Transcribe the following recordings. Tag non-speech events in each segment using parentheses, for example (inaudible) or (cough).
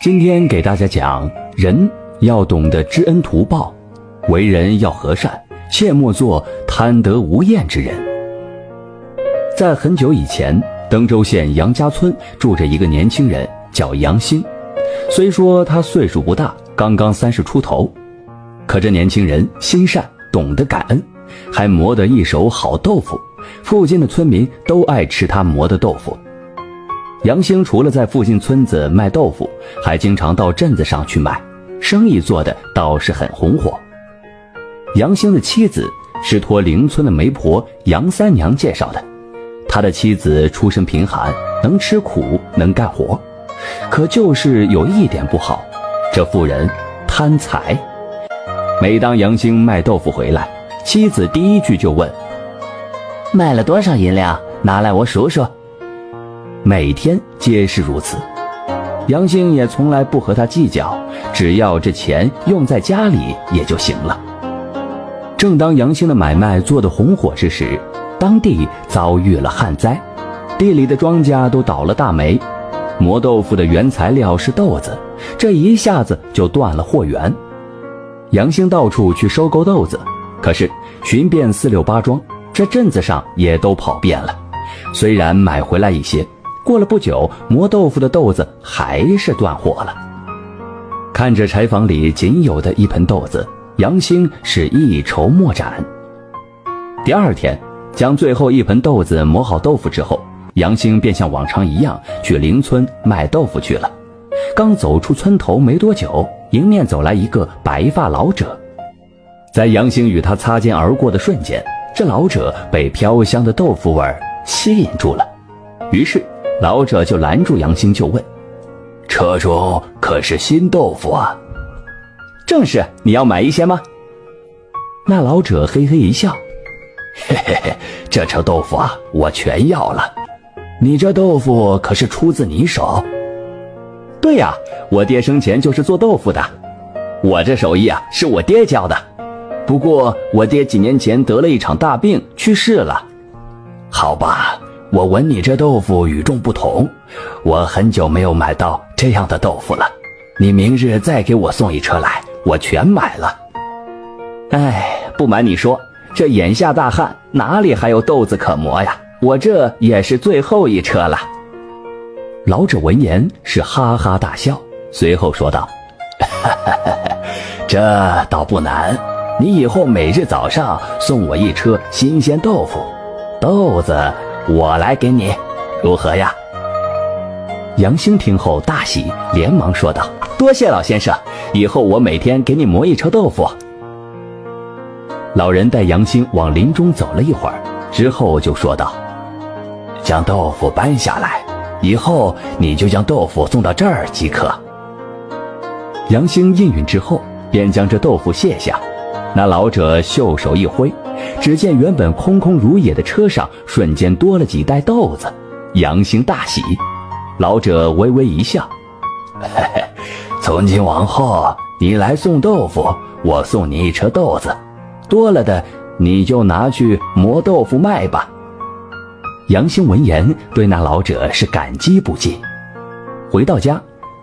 今天给大家讲，人要懂得知恩图报，为人要和善，切莫做贪得无厌之人。在很久以前，登州县杨家村住着一个年轻人，叫杨兴。虽说他岁数不大，刚刚三十出头，可这年轻人心善，懂得感恩，还磨得一手好豆腐，附近的村民都爱吃他磨的豆腐。杨兴除了在附近村子卖豆腐，还经常到镇子上去卖，生意做的倒是很红火。杨兴的妻子是托邻村的媒婆杨三娘介绍的，他的妻子出身贫寒，能吃苦，能干活，可就是有一点不好，这妇人贪财。每当杨兴卖豆腐回来，妻子第一句就问：“卖了多少银两？拿来我数数。”每天皆是如此，杨兴也从来不和他计较，只要这钱用在家里也就行了。正当杨兴的买卖做得红火之时，当地遭遇了旱灾，地里的庄稼都倒了大霉，磨豆腐的原材料是豆子，这一下子就断了货源。杨兴到处去收购豆子，可是寻遍四六八庄，这镇子上也都跑遍了，虽然买回来一些。过了不久，磨豆腐的豆子还是断货了。看着柴房里仅有的一盆豆子，杨兴是一筹莫展。第二天，将最后一盆豆子磨好豆腐之后，杨兴便像往常一样去邻村卖豆腐去了。刚走出村头没多久，迎面走来一个白发老者。在杨兴与他擦肩而过的瞬间，这老者被飘香的豆腐味吸引住了，于是。老者就拦住杨兴，就问：“车中可是新豆腐啊？”“正是，你要买一些吗？”那老者嘿嘿一笑：“嘿嘿嘿，这车豆腐啊，我全要了。你这豆腐可是出自你手？”“对呀，我爹生前就是做豆腐的，我这手艺啊是我爹教的。不过我爹几年前得了一场大病，去世了。”“好吧。”我闻你这豆腐与众不同，我很久没有买到这样的豆腐了。你明日再给我送一车来，我全买了。哎，不瞒你说，这眼下大旱，哪里还有豆子可磨呀？我这也是最后一车了。老者闻言是哈哈大笑，随后说道：“ (laughs) 这倒不难，你以后每日早上送我一车新鲜豆腐，豆子。”我来给你，如何呀？杨兴听后大喜，连忙说道：“多谢老先生，以后我每天给你磨一车豆腐。”老人带杨兴往林中走了一会儿，之后就说道：“将豆腐搬下来，以后你就将豆腐送到这儿即可。”杨兴应允之后，便将这豆腐卸下。那老者袖手一挥，只见原本空空如也的车上瞬间多了几袋豆子。杨兴大喜，老者微微一笑：“嘿嘿，从今往后，你来送豆腐，我送你一车豆子，多了的你就拿去磨豆腐卖吧。”杨兴闻言，对那老者是感激不尽。回到家，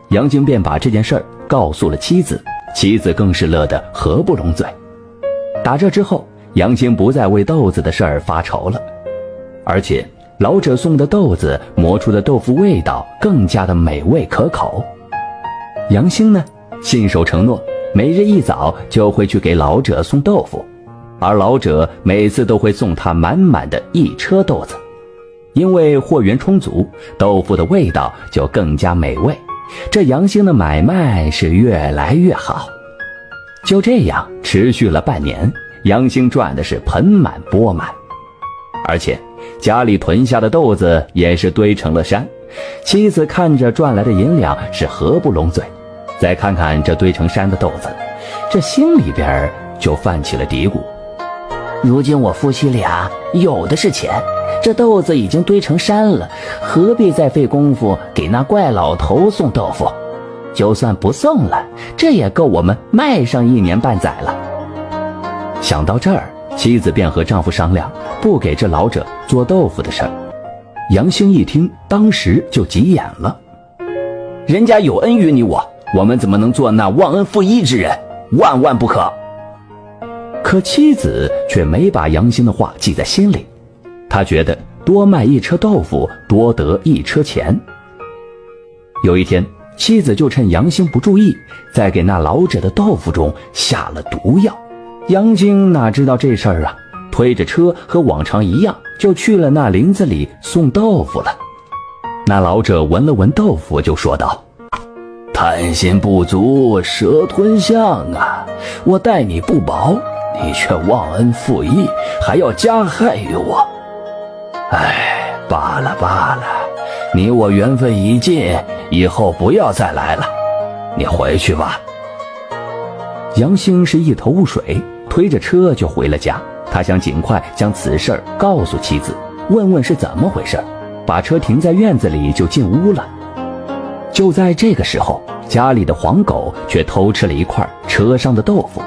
杨兴便把这件事儿告诉了妻子，妻子更是乐得合不拢嘴。打这之后，杨兴不再为豆子的事儿发愁了，而且老者送的豆子磨出的豆腐味道更加的美味可口。杨兴呢，信守承诺，每日一早就会去给老者送豆腐，而老者每次都会送他满满的一车豆子，因为货源充足，豆腐的味道就更加美味。这杨兴的买卖是越来越好。就这样持续了半年，杨兴赚的是盆满钵满，而且家里囤下的豆子也是堆成了山。妻子看着赚来的银两是合不拢嘴，再看看这堆成山的豆子，这心里边就泛起了嘀咕：如今我夫妻俩有的是钱，这豆子已经堆成山了，何必再费功夫给那怪老头送豆腐？就算不送了，这也够我们卖上一年半载了。想到这儿，妻子便和丈夫商量，不给这老者做豆腐的事儿。杨兴一听，当时就急眼了。人家有恩于你我，我们怎么能做那忘恩负义之人？万万不可！可妻子却没把杨兴的话记在心里，他觉得多卖一车豆腐，多得一车钱。有一天，妻子就趁杨兴不注意，在给那老者的豆腐中下了毒药。杨兴哪知道这事儿啊？推着车和往常一样，就去了那林子里送豆腐了。那老者闻了闻豆腐，就说道：“贪心不足蛇吞象啊！我待你不薄，你却忘恩负义，还要加害于我。哎，罢了罢了，你我缘分已尽，以后不要再来了。你回去吧。”杨兴是一头雾水，推着车就回了家。他想尽快将此事告诉妻子，问问是怎么回事，把车停在院子里就进屋了。就在这个时候，家里的黄狗却偷吃了一块车上的豆腐，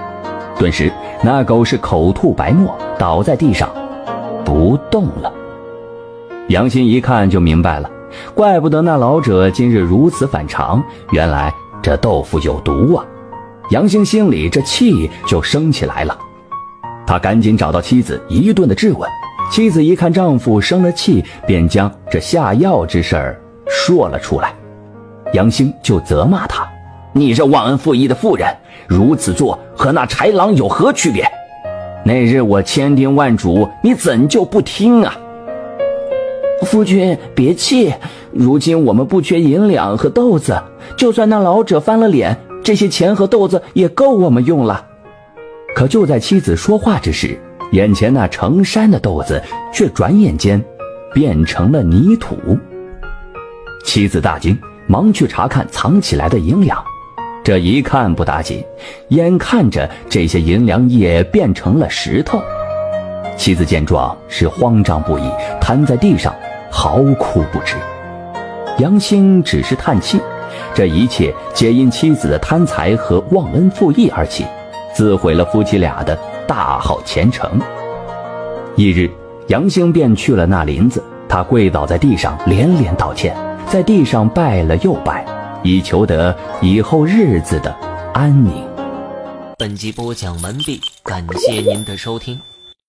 顿时那狗是口吐白沫，倒在地上不动了。杨欣一看就明白了，怪不得那老者今日如此反常，原来这豆腐有毒啊！杨兴心里这气就生起来了。他赶紧找到妻子，一顿的质问。妻子一看丈夫生了气，便将这下药之事儿说了出来。杨兴就责骂他：“你这忘恩负义的妇人，如此做和那豺狼有何区别？那日我千叮万嘱，你怎就不听啊？”夫君别气，如今我们不缺银两和豆子，就算那老者翻了脸，这些钱和豆子也够我们用了。可就在妻子说话之时，眼前那成山的豆子却转眼间变成了泥土。妻子大惊，忙去查看藏起来的银两。这一看不打紧，眼看着这些银两也变成了石头。妻子见状是慌张不已，瘫在地上嚎哭不止。杨兴只是叹气，这一切皆因妻子的贪财和忘恩负义而起。自毁了夫妻俩的大好前程。一日，杨兴便去了那林子，他跪倒在地上，连连道歉，在地上拜了又拜，以求得以后日子的安宁。本集播讲完毕，感谢您的收听。